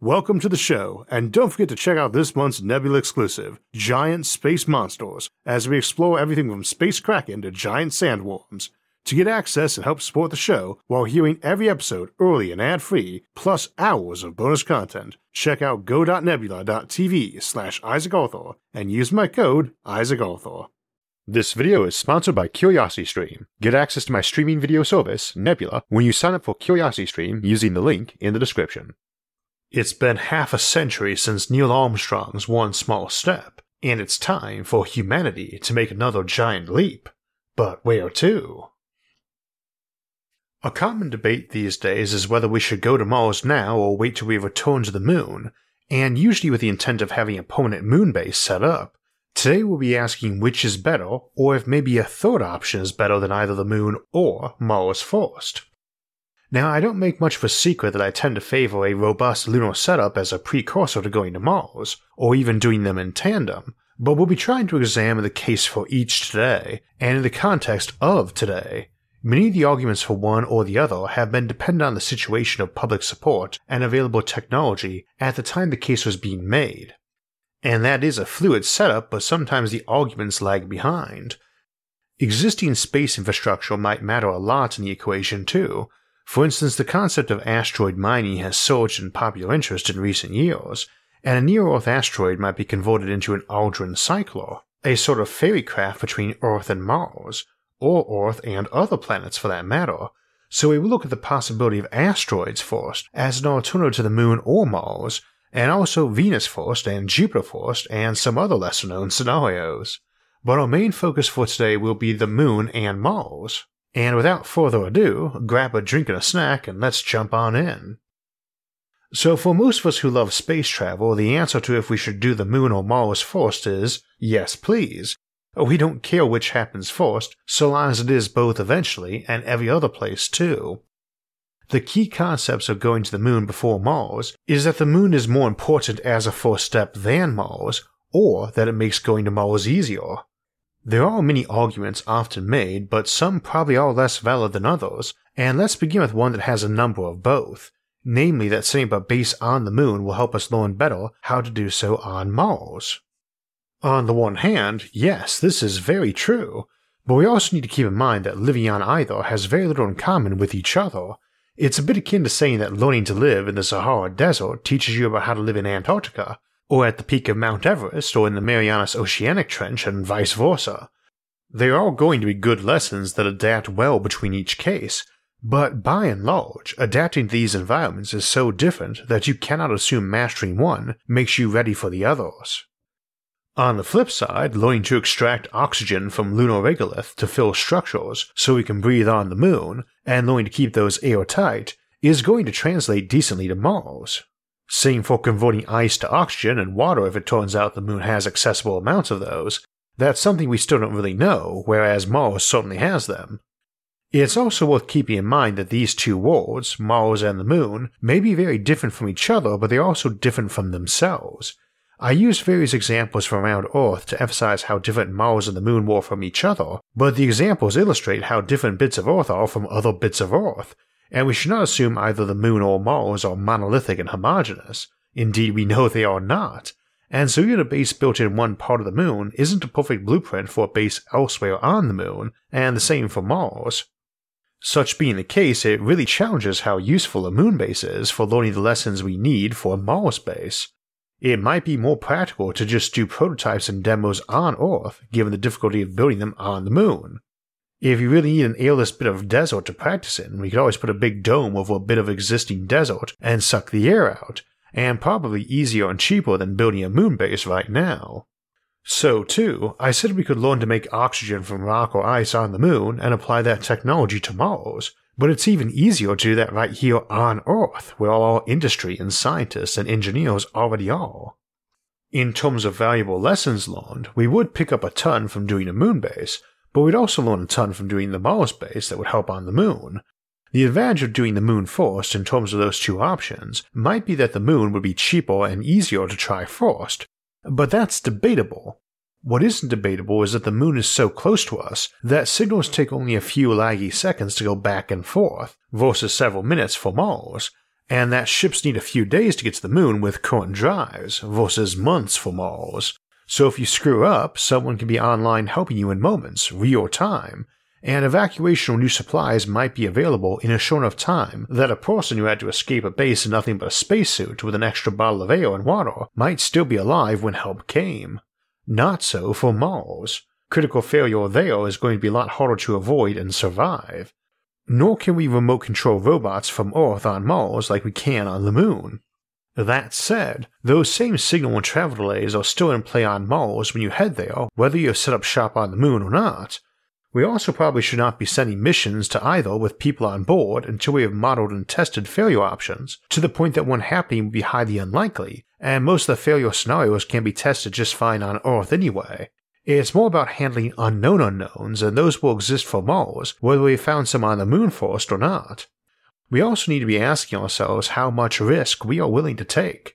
Welcome to the show, and don't forget to check out this month's Nebula exclusive, Giant Space Monsters, as we explore everything from space kraken to giant sandworms. To get access and help support the show while hearing every episode early and ad-free, plus hours of bonus content, check out go.nebula.tv slash Isaac and use my code Isaac Arthur. This video is sponsored by CuriosityStream. Get access to my streaming video service, Nebula, when you sign up for CuriosityStream using the link in the description. It's been half a century since Neil Armstrong's one small step, and it's time for humanity to make another giant leap. But where to? A common debate these days is whether we should go to Mars now or wait till we return to the moon, and usually with the intent of having a permanent moon base set up. Today we'll be asking which is better, or if maybe a third option is better than either the moon or Mars first. Now, I don't make much of a secret that I tend to favor a robust lunar setup as a precursor to going to Mars, or even doing them in tandem, but we'll be trying to examine the case for each today, and in the context of today. Many of the arguments for one or the other have been dependent on the situation of public support and available technology at the time the case was being made. And that is a fluid setup, but sometimes the arguments lag behind. Existing space infrastructure might matter a lot in the equation too, for instance, the concept of asteroid mining has surged in popular interest in recent years, and a near Earth asteroid might be converted into an Aldrin Cycler, a sort of ferry craft between Earth and Mars, or Earth and other planets for that matter. So we will look at the possibility of asteroids first as an alternative to the Moon or Mars, and also Venus first and Jupiter first and some other lesser known scenarios. But our main focus for today will be the Moon and Mars. And without further ado, grab a drink and a snack and let's jump on in. So, for most of us who love space travel, the answer to if we should do the moon or Mars first is yes, please. We don't care which happens first, so long as it is both eventually and every other place too. The key concepts of going to the moon before Mars is that the moon is more important as a first step than Mars, or that it makes going to Mars easier. There are many arguments often made, but some probably are less valid than others, and let's begin with one that has a number of both, namely that setting up a base on the moon will help us learn better how to do so on Mars. On the one hand, yes, this is very true, but we also need to keep in mind that living on either has very little in common with each other. It's a bit akin to saying that learning to live in the Sahara Desert teaches you about how to live in Antarctica, or at the peak of Mount Everest, or in the Marianas Oceanic Trench, and vice versa. They are going to be good lessons that adapt well between each case, but by and large, adapting to these environments is so different that you cannot assume mastering one makes you ready for the others. On the flip side, learning to extract oxygen from lunar regolith to fill structures so we can breathe on the moon, and learning to keep those airtight, is going to translate decently to Mars. Same for converting ice to oxygen and water if it turns out the moon has accessible amounts of those. That's something we still don't really know, whereas Mars certainly has them. It's also worth keeping in mind that these two worlds, Mars and the moon, may be very different from each other, but they're also different from themselves. I used various examples from around Earth to emphasize how different Mars and the moon were from each other, but the examples illustrate how different bits of Earth are from other bits of Earth, and we should not assume either the moon or Mars are monolithic and homogeneous. Indeed, we know they are not. And so even a base built in one part of the moon isn't a perfect blueprint for a base elsewhere on the moon, and the same for Mars. Such being the case, it really challenges how useful a moon base is for learning the lessons we need for a Mars base. It might be more practical to just do prototypes and demos on Earth, given the difficulty of building them on the moon. If you really need an airless bit of desert to practice in, we could always put a big dome over a bit of existing desert and suck the air out, and probably easier and cheaper than building a moon base right now. So, too, I said we could learn to make oxygen from rock or ice on the moon and apply that technology to Mars, but it's even easier to do that right here on Earth, where all our industry and scientists and engineers already are. In terms of valuable lessons learned, we would pick up a ton from doing a moon base, but we'd also learn a ton from doing the Mars base that would help on the moon. The advantage of doing the moon first in terms of those two options might be that the moon would be cheaper and easier to try first, but that's debatable. What isn't debatable is that the moon is so close to us that signals take only a few laggy seconds to go back and forth, versus several minutes for Mars, and that ships need a few days to get to the moon with current drives versus months for Mars. So if you screw up, someone can be online helping you in moments, real time, and evacuation or new supplies might be available in a short enough time that a person who had to escape a base in nothing but a spacesuit with an extra bottle of ale and water might still be alive when help came. Not so for Mars. Critical failure there is going to be a lot harder to avoid and survive. Nor can we remote control robots from Earth on Mars like we can on the Moon. That said, those same signal and travel delays are still in play on Mars when you head there, whether you set up shop on the moon or not. We also probably should not be sending missions to either with people on board until we have modeled and tested failure options, to the point that one happening would be highly unlikely, and most of the failure scenarios can be tested just fine on Earth anyway. It's more about handling unknown unknowns, and those will exist for Mars, whether we found some on the moon first or not. We also need to be asking ourselves how much risk we are willing to take.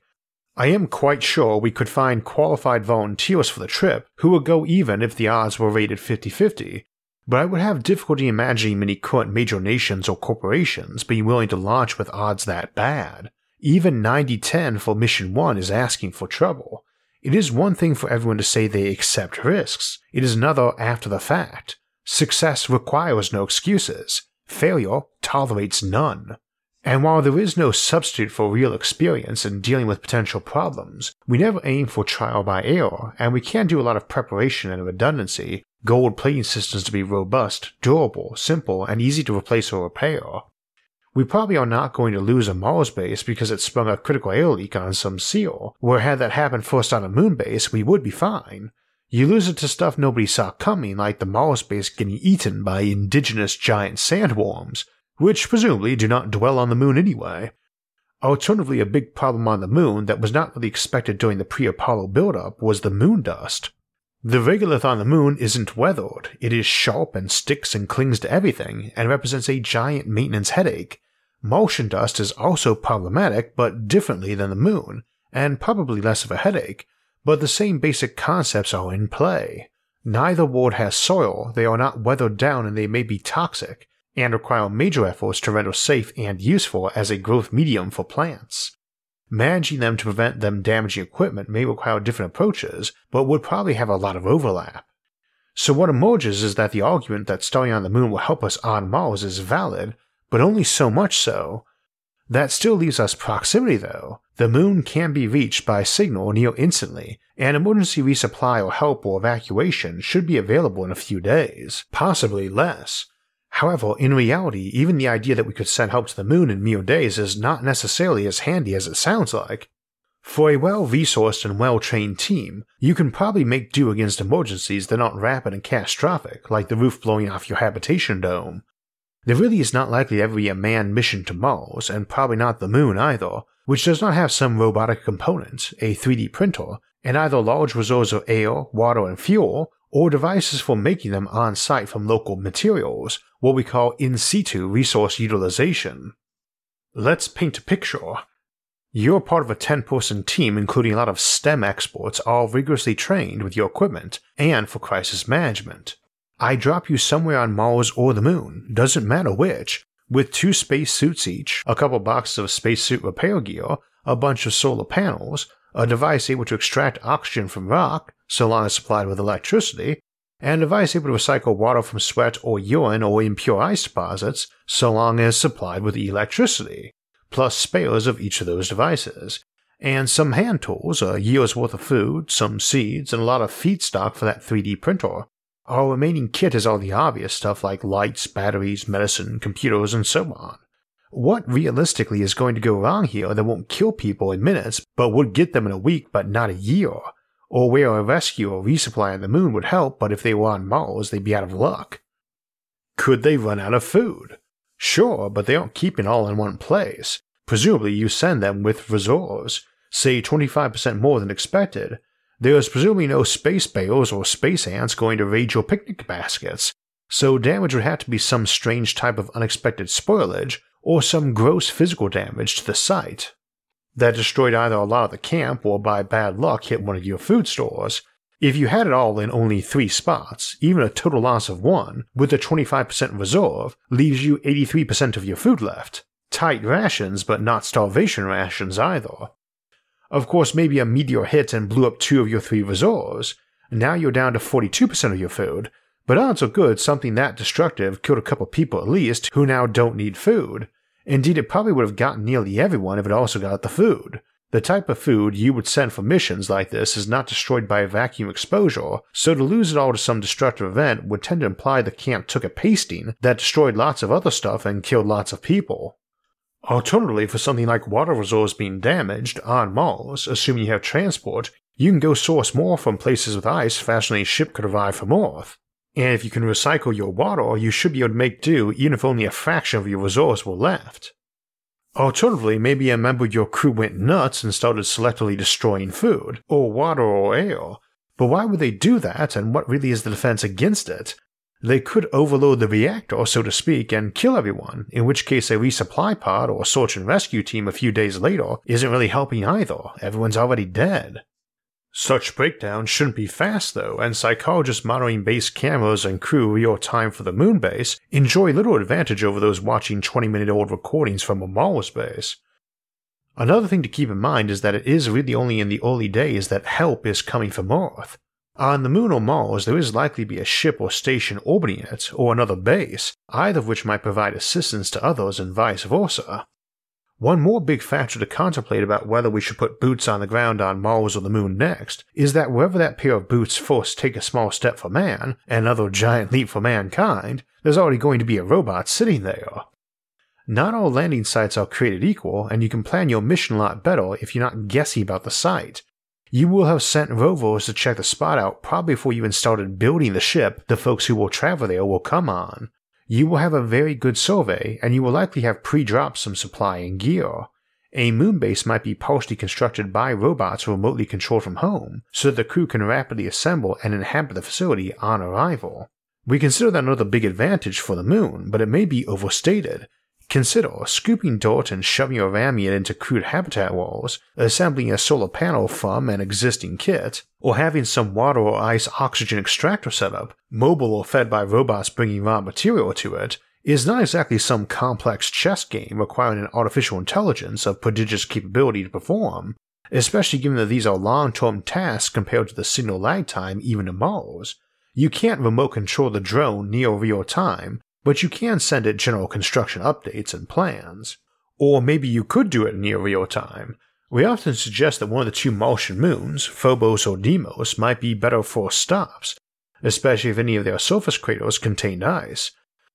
I am quite sure we could find qualified volunteers for the trip who would go even if the odds were rated 50 50, but I would have difficulty imagining many current major nations or corporations being willing to launch with odds that bad. Even 90 10 for Mission 1 is asking for trouble. It is one thing for everyone to say they accept risks, it is another after the fact. Success requires no excuses, failure tolerates none. And while there is no substitute for real experience in dealing with potential problems, we never aim for trial by error, and we can do a lot of preparation and redundancy, gold plating systems to be robust, durable, simple, and easy to replace or repair. We probably are not going to lose a Mars base because it sprung a critical air leak on some seal, where had that happened first on a moon base, we would be fine. You lose it to stuff nobody saw coming, like the base getting eaten by indigenous giant sandworms, which presumably do not dwell on the moon anyway. Alternatively, a big problem on the moon that was not really expected during the pre Apollo buildup was the moon dust. The regolith on the moon isn't weathered, it is sharp and sticks and clings to everything, and represents a giant maintenance headache. Martian dust is also problematic, but differently than the moon, and probably less of a headache, but the same basic concepts are in play. Neither world has soil, they are not weathered down, and they may be toxic, and require major efforts to render safe and useful as a growth medium for plants. Managing them to prevent them damaging equipment may require different approaches, but would probably have a lot of overlap. So, what emerges is that the argument that starting on the moon will help us on Mars is valid, but only so much so. That still leaves us proximity, though. The moon can be reached by signal near instantly, and emergency resupply or help or evacuation should be available in a few days, possibly less. However, in reality, even the idea that we could send help to the moon in mere days is not necessarily as handy as it sounds like. For a well resourced and well trained team, you can probably make do against emergencies that aren't rapid and catastrophic, like the roof blowing off your habitation dome. There really is not likely to ever be a manned mission to Mars, and probably not the moon either, which does not have some robotic component, a 3D printer, and either large reserves of air, water, and fuel, or devices for making them on site from local materials, what we call in situ resource utilization. Let's paint a picture. You're part of a 10 person team, including a lot of STEM experts, all rigorously trained with your equipment and for crisis management. I drop you somewhere on Mars or the Moon, doesn't matter which, with two space suits each, a couple boxes of spacesuit repair gear, a bunch of solar panels, a device able to extract oxygen from rock, so long as supplied with electricity, and a device able to recycle water from sweat or urine or impure ice deposits, so long as supplied with electricity, plus spares of each of those devices, and some hand tools, a year's worth of food, some seeds, and a lot of feedstock for that 3D printer. Our remaining kit is all the obvious stuff like lights, batteries, medicine, computers, and so on. What realistically is going to go wrong here that won't kill people in minutes, but would get them in a week but not a year? Or where a rescue or resupply on the moon would help, but if they were on Mars, they'd be out of luck? Could they run out of food? Sure, but they aren't keeping all in one place. Presumably, you send them with reserves, say 25% more than expected. There is presumably no space bears or space ants going to raid your picnic baskets, so damage would have to be some strange type of unexpected spoilage or some gross physical damage to the site that destroyed either a lot of the camp or by bad luck hit one of your food stores. If you had it all in only three spots, even a total loss of one, with a 25% reserve, leaves you 83% of your food left. Tight rations, but not starvation rations either. Of course, maybe a meteor hit and blew up two of your three reserves. Now you're down to 42% of your food, but odds are good something that destructive killed a couple people at least who now don't need food. Indeed, it probably would have gotten nearly everyone if it also got the food. The type of food you would send for missions like this is not destroyed by vacuum exposure, so to lose it all to some destructive event would tend to imply the camp took a pasting that destroyed lots of other stuff and killed lots of people. Alternatively, for something like water reserves being damaged on Mars, assuming you have transport, you can go source more from places with ice faster than a ship could arrive from Earth. And if you can recycle your water, you should be able to make do even if only a fraction of your reserves were left. Alternatively, maybe a member of your crew went nuts and started selectively destroying food, or water or air. But why would they do that, and what really is the defense against it? They could overload the reactor, so to speak, and kill everyone, in which case a resupply pod or search and rescue team a few days later isn't really helping either, everyone's already dead. Such breakdowns shouldn't be fast though, and psychologists monitoring base cameras and crew real time for the moon base enjoy little advantage over those watching 20 minute old recordings from a Mars base. Another thing to keep in mind is that it is really only in the early days that help is coming from Earth. On the Moon or Mars, there is likely to be a ship or station orbiting it, or another base, either of which might provide assistance to others and vice versa. One more big factor to contemplate about whether we should put boots on the ground on Mars or the Moon next is that wherever that pair of boots first take a small step for man, another giant leap for mankind, there's already going to be a robot sitting there. Not all landing sites are created equal, and you can plan your mission a lot better if you're not guessy about the site, you will have sent rovers to check the spot out probably before you even started building the ship the folks who will travel there will come on. You will have a very good survey, and you will likely have pre dropped some supply and gear. A moon base might be partially constructed by robots remotely controlled from home, so that the crew can rapidly assemble and inhabit the facility on arrival. We consider that another big advantage for the moon, but it may be overstated, Consider scooping dirt and shoving ramming it into crude habitat walls, assembling a solar panel from an existing kit, or having some water or ice oxygen extractor set up, mobile or fed by robots bringing raw material to it, is not exactly some complex chess game requiring an artificial intelligence of prodigious capability to perform, especially given that these are long term tasks compared to the signal lag time even to Mars. You can't remote control the drone near real time, but you can send it general construction updates and plans. Or maybe you could do it near real time. We often suggest that one of the two Martian moons, Phobos or Deimos, might be better for stops, especially if any of their surface craters contained ice.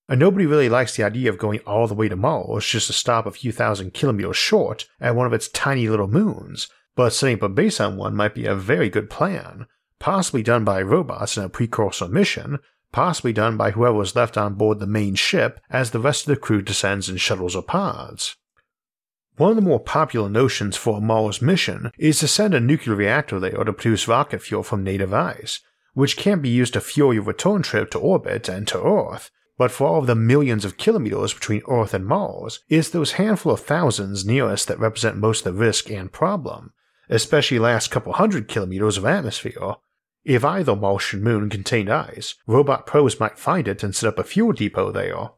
And nobody really likes the idea of going all the way to Mars just to stop a few thousand kilometers short at one of its tiny little moons, but setting up a base on one might be a very good plan, possibly done by robots in a precursor mission, possibly done by whoever was left on board the main ship as the rest of the crew descends in shuttles or pods. One of the more popular notions for a Mars mission is to send a nuclear reactor there to produce rocket fuel from native ice, which can be used to fuel your return trip to orbit and to Earth. But for all of the millions of kilometers between Earth and Mars, it's those handful of thousands near us that represent most of the risk and problem, especially last couple hundred kilometers of atmosphere, if either Martian moon contained ice, robot pros might find it and set up a fuel depot there.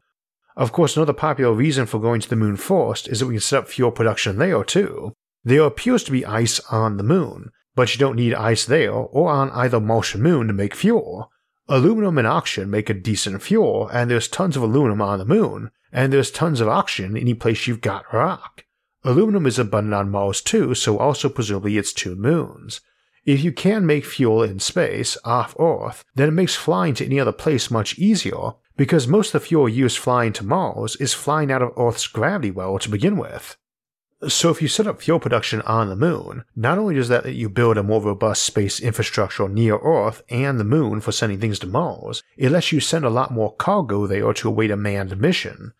Of course, another popular reason for going to the moon first is that we can set up fuel production there too. There appears to be ice on the moon, but you don't need ice there or on either Martian moon to make fuel. Aluminum and oxygen make a decent fuel, and there's tons of aluminum on the moon, and there's tons of oxygen any place you've got rock. Aluminum is abundant on Mars too, so also presumably it's two moons. If you can make fuel in space, off Earth, then it makes flying to any other place much easier, because most of the fuel used flying to Mars is flying out of Earth's gravity well to begin with. So if you set up fuel production on the moon, not only does that let you build a more robust space infrastructure near Earth and the moon for sending things to Mars, it lets you send a lot more cargo there to await a manned mission,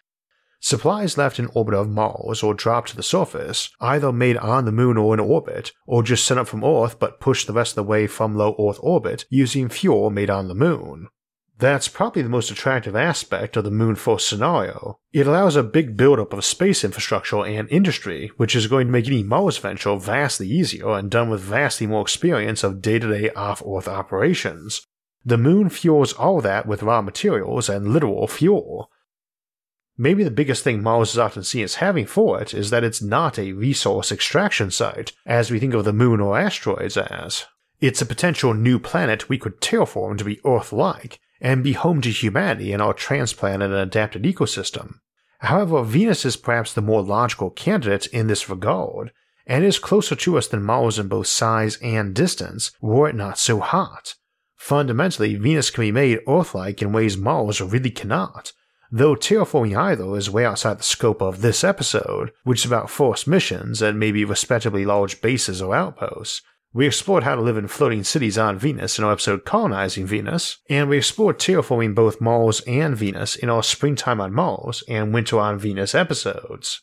Supplies left in orbit of Mars or dropped to the surface, either made on the moon or in orbit, or just sent up from Earth but pushed the rest of the way from low Earth orbit using fuel made on the moon. That's probably the most attractive aspect of the Moon first scenario. It allows a big buildup of space infrastructure and industry, which is going to make any Mars venture vastly easier and done with vastly more experience of day to day off Earth operations. The Moon fuels all that with raw materials and literal fuel, Maybe the biggest thing Mars is often seen as having for it is that it's not a resource extraction site, as we think of the moon or asteroids as. It's a potential new planet we could terraform to be Earth like, and be home to humanity in our transplanted and adapted ecosystem. However, Venus is perhaps the more logical candidate in this regard, and is closer to us than Mars in both size and distance, were it not so hot. Fundamentally, Venus can be made Earth like in ways Mars really cannot, though terraforming either is way outside the scope of this episode, which is about forced missions and maybe respectably large bases or outposts. We explored how to live in floating cities on Venus in our episode Colonizing Venus, and we explored terraforming both Mars and Venus in our Springtime on Mars and Winter on Venus episodes.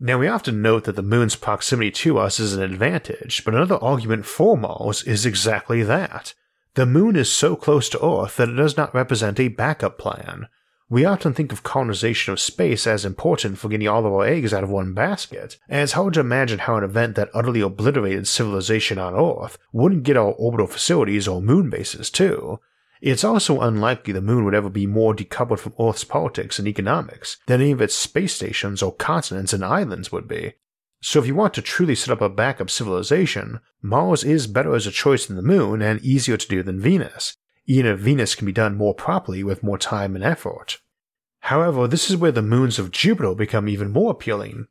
Now, we often note that the moon's proximity to us is an advantage, but another argument for Mars is exactly that. The moon is so close to Earth that it does not represent a backup plan. We often think of colonization of space as important for getting all of our eggs out of one basket, and it's hard to imagine how an event that utterly obliterated civilization on Earth wouldn't get our orbital facilities or moon bases too. It's also unlikely the moon would ever be more decoupled from Earth's politics and economics than any of its space stations or continents and islands would be. So if you want to truly set up a backup civilization, Mars is better as a choice than the moon and easier to do than Venus, even if Venus can be done more properly with more time and effort. However, this is where the moons of Jupiter become even more appealing.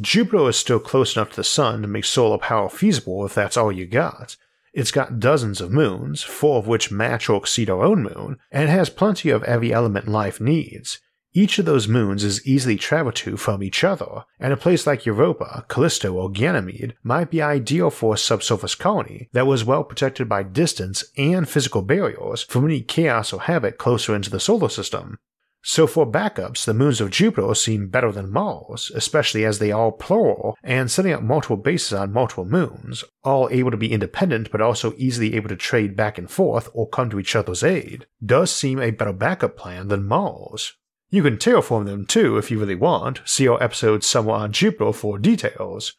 Jupiter is still close enough to the Sun to make solar power feasible if that's all you got. It's got dozens of moons, four of which match or exceed our own moon, and has plenty of every element life needs. Each of those moons is easily traveled to from each other, and a place like Europa, Callisto, or Ganymede might be ideal for a subsurface colony that was well protected by distance and physical barriers from any chaos or havoc closer into the solar system. So for backups, the moons of Jupiter seem better than Mars, especially as they are plural, and setting up multiple bases on multiple moons, all able to be independent but also easily able to trade back and forth or come to each other's aid, does seem a better backup plan than Mars. You can terraform them too if you really want, see our episode somewhere on Jupiter for details.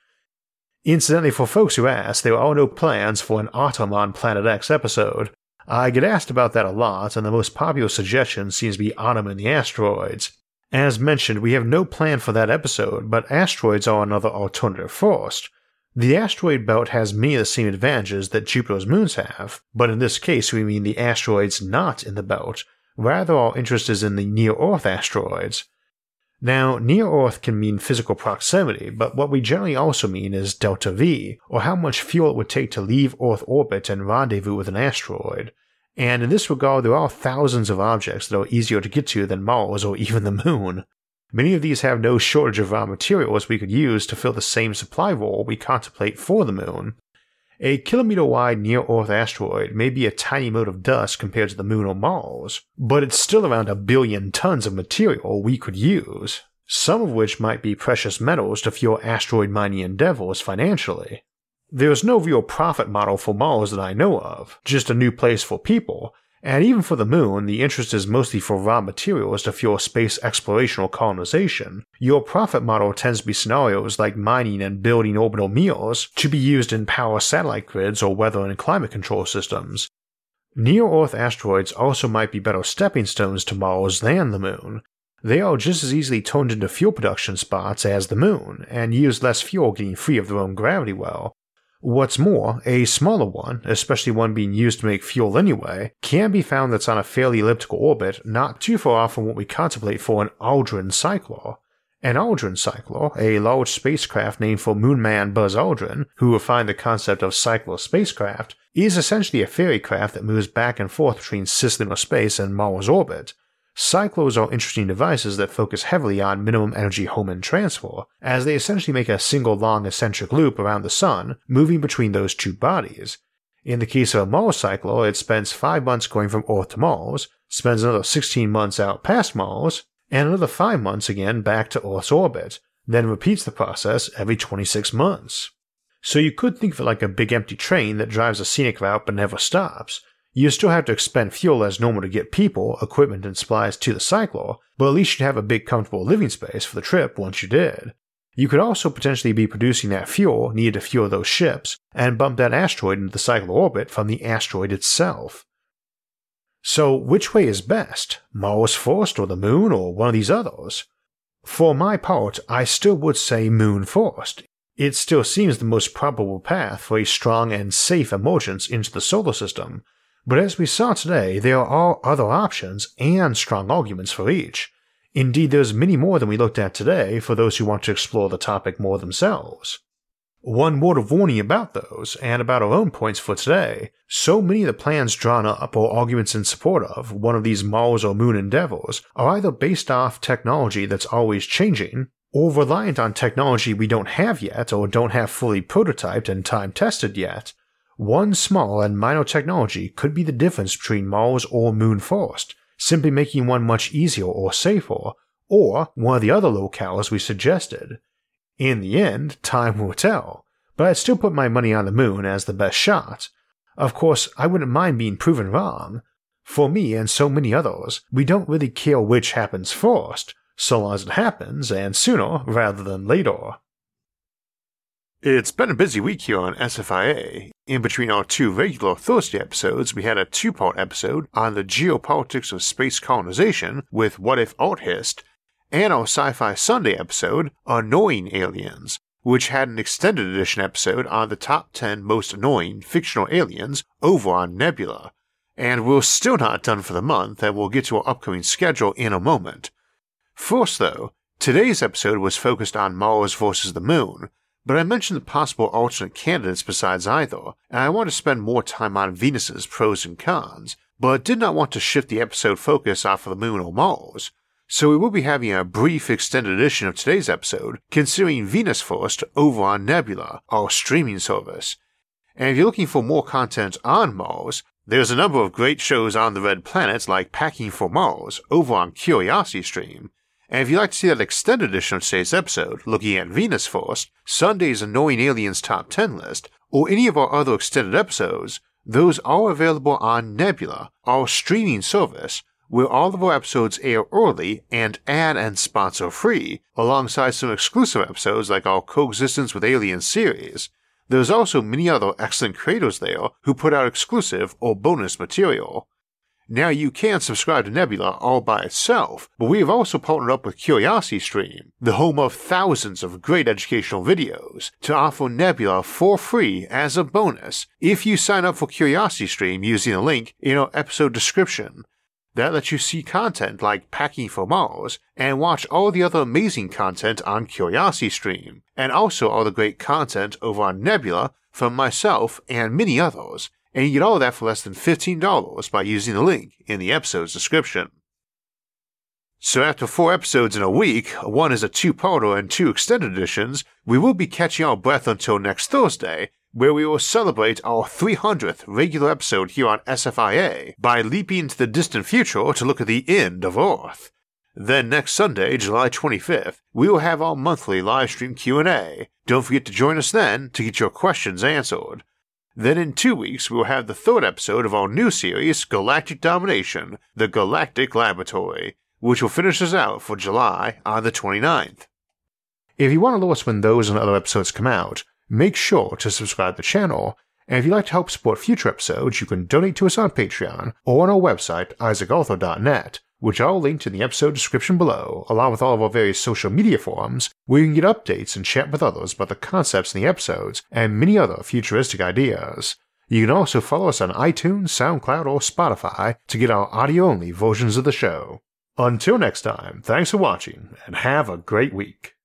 Incidentally, for folks who ask, there are no plans for an Autumn on Planet X episode. I get asked about that a lot, and the most popular suggestion seems to be Autumn in the Asteroids. As mentioned, we have no plan for that episode, but asteroids are another alternative first. The asteroid belt has many of the same advantages that Jupiter's moons have, but in this case we mean the asteroids not in the belt, Rather, our interest is in the near Earth asteroids. Now, near Earth can mean physical proximity, but what we generally also mean is delta V, or how much fuel it would take to leave Earth orbit and rendezvous with an asteroid. And in this regard, there are thousands of objects that are easier to get to than Mars or even the Moon. Many of these have no shortage of raw materials we could use to fill the same supply role we contemplate for the Moon, a kilometer wide near Earth asteroid may be a tiny mote of dust compared to the Moon or Mars, but it's still around a billion tons of material we could use, some of which might be precious metals to fuel asteroid mining endeavors financially. There's no real profit model for Mars that I know of, just a new place for people, and even for the moon, the interest is mostly for raw materials to fuel space exploration or colonization. Your profit model tends to be scenarios like mining and building orbital mirrors to be used in power satellite grids or weather and climate control systems. Near Earth asteroids also might be better stepping stones to Mars than the moon. They are just as easily turned into fuel production spots as the moon, and use less fuel getting free of their own gravity well, What's more, a smaller one, especially one being used to make fuel anyway, can be found that's on a fairly elliptical orbit not too far off from what we contemplate for an Aldrin Cycler. An Aldrin Cycler, a large spacecraft named for moonman Buzz Aldrin, who refined the concept of cycler spacecraft, is essentially a ferry craft that moves back and forth between cislunar space and Mars orbit, Cyclers are interesting devices that focus heavily on minimum energy Hohmann transfer, as they essentially make a single long eccentric loop around the Sun, moving between those two bodies. In the case of a Mars cycler, it spends 5 months going from Earth to Mars, spends another 16 months out past Mars, and another 5 months again back to Earth's orbit, then repeats the process every 26 months. So you could think of it like a big empty train that drives a scenic route but never stops, you still have to expend fuel as normal to get people, equipment, and supplies to the cycler, but at least you'd have a big comfortable living space for the trip once you did. You could also potentially be producing that fuel needed to fuel those ships and bump that asteroid into the cycler orbit from the asteroid itself. So, which way is best? Mars first or the moon or one of these others? For my part, I still would say moon first. It still seems the most probable path for a strong and safe emergence into the solar system, but as we saw today, there are other options and strong arguments for each. Indeed, there's many more than we looked at today for those who want to explore the topic more themselves. One word of warning about those, and about our own points for today. So many of the plans drawn up or arguments in support of one of these Mars or Moon endeavors are either based off technology that's always changing, or reliant on technology we don't have yet or don't have fully prototyped and time tested yet. One small and minor technology could be the difference between Mars or Moon first, simply making one much easier or safer, or one of the other locales we suggested. In the end, time will tell, but I'd still put my money on the moon as the best shot. Of course, I wouldn't mind being proven wrong. For me and so many others, we don't really care which happens first, so long as it happens, and sooner rather than later. It's been a busy week here on SFIA. In between our two regular Thursday episodes, we had a two part episode on the geopolitics of space colonization with What If AltHist and our Sci Fi Sunday episode, Annoying Aliens, which had an extended edition episode on the top 10 most annoying fictional aliens over on Nebula. And we're still not done for the month, and we'll get to our upcoming schedule in a moment. First, though, today's episode was focused on Mars versus the Moon, but I mentioned the possible alternate candidates besides either, and I want to spend more time on Venus's pros and cons, but did not want to shift the episode focus off of the Moon or Mars, so we will be having a brief extended edition of today's episode considering Venus first over on Nebula, our streaming service. And if you're looking for more content on Mars, there's a number of great shows on the Red Planet like Packing for Mars over on Curiosity Stream. And if you'd like to see that extended edition of today's episode, looking at Venus first, Sunday's Annoying Aliens Top 10 list, or any of our other extended episodes, those are available on Nebula, our streaming service, where all of our episodes air early and ad and sponsor free, alongside some exclusive episodes like our Coexistence with Aliens series. There's also many other excellent creators there who put out exclusive or bonus material. Now you can subscribe to Nebula all by itself, but we have also partnered up with Curiosity Stream, the home of thousands of great educational videos, to offer Nebula for free as a bonus. If you sign up for Curiosity Stream using the link in our episode description that lets you see content like Packing for Mars and watch all the other amazing content on Curiosity Stream, and also all the great content over on Nebula from myself and many others, and you get all of that for less than $15 by using the link in the episode's description. So after four episodes in a week, one is a two-parter and two extended editions, we will be catching our breath until next Thursday, where we will celebrate our 300th regular episode here on SFIA by leaping into the distant future to look at the end of Earth. Then next Sunday, July 25th, we will have our monthly live stream Q&A. Don't forget to join us then to get your questions answered. Then in two weeks, we will have the third episode of our new series, Galactic Domination, The Galactic Laboratory, which will finish us out for July on the 29th. If you want to know us when those and other episodes come out, make sure to subscribe to the channel. And if you'd like to help support future episodes, you can donate to us on Patreon or on our website, isaacarthur.net, which I'll link in the episode description below, along with all of our various social media forums, where you can get updates and chat with others about the concepts in the episodes and many other futuristic ideas. You can also follow us on iTunes, SoundCloud, or Spotify to get our audio only versions of the show. Until next time, thanks for watching and have a great week.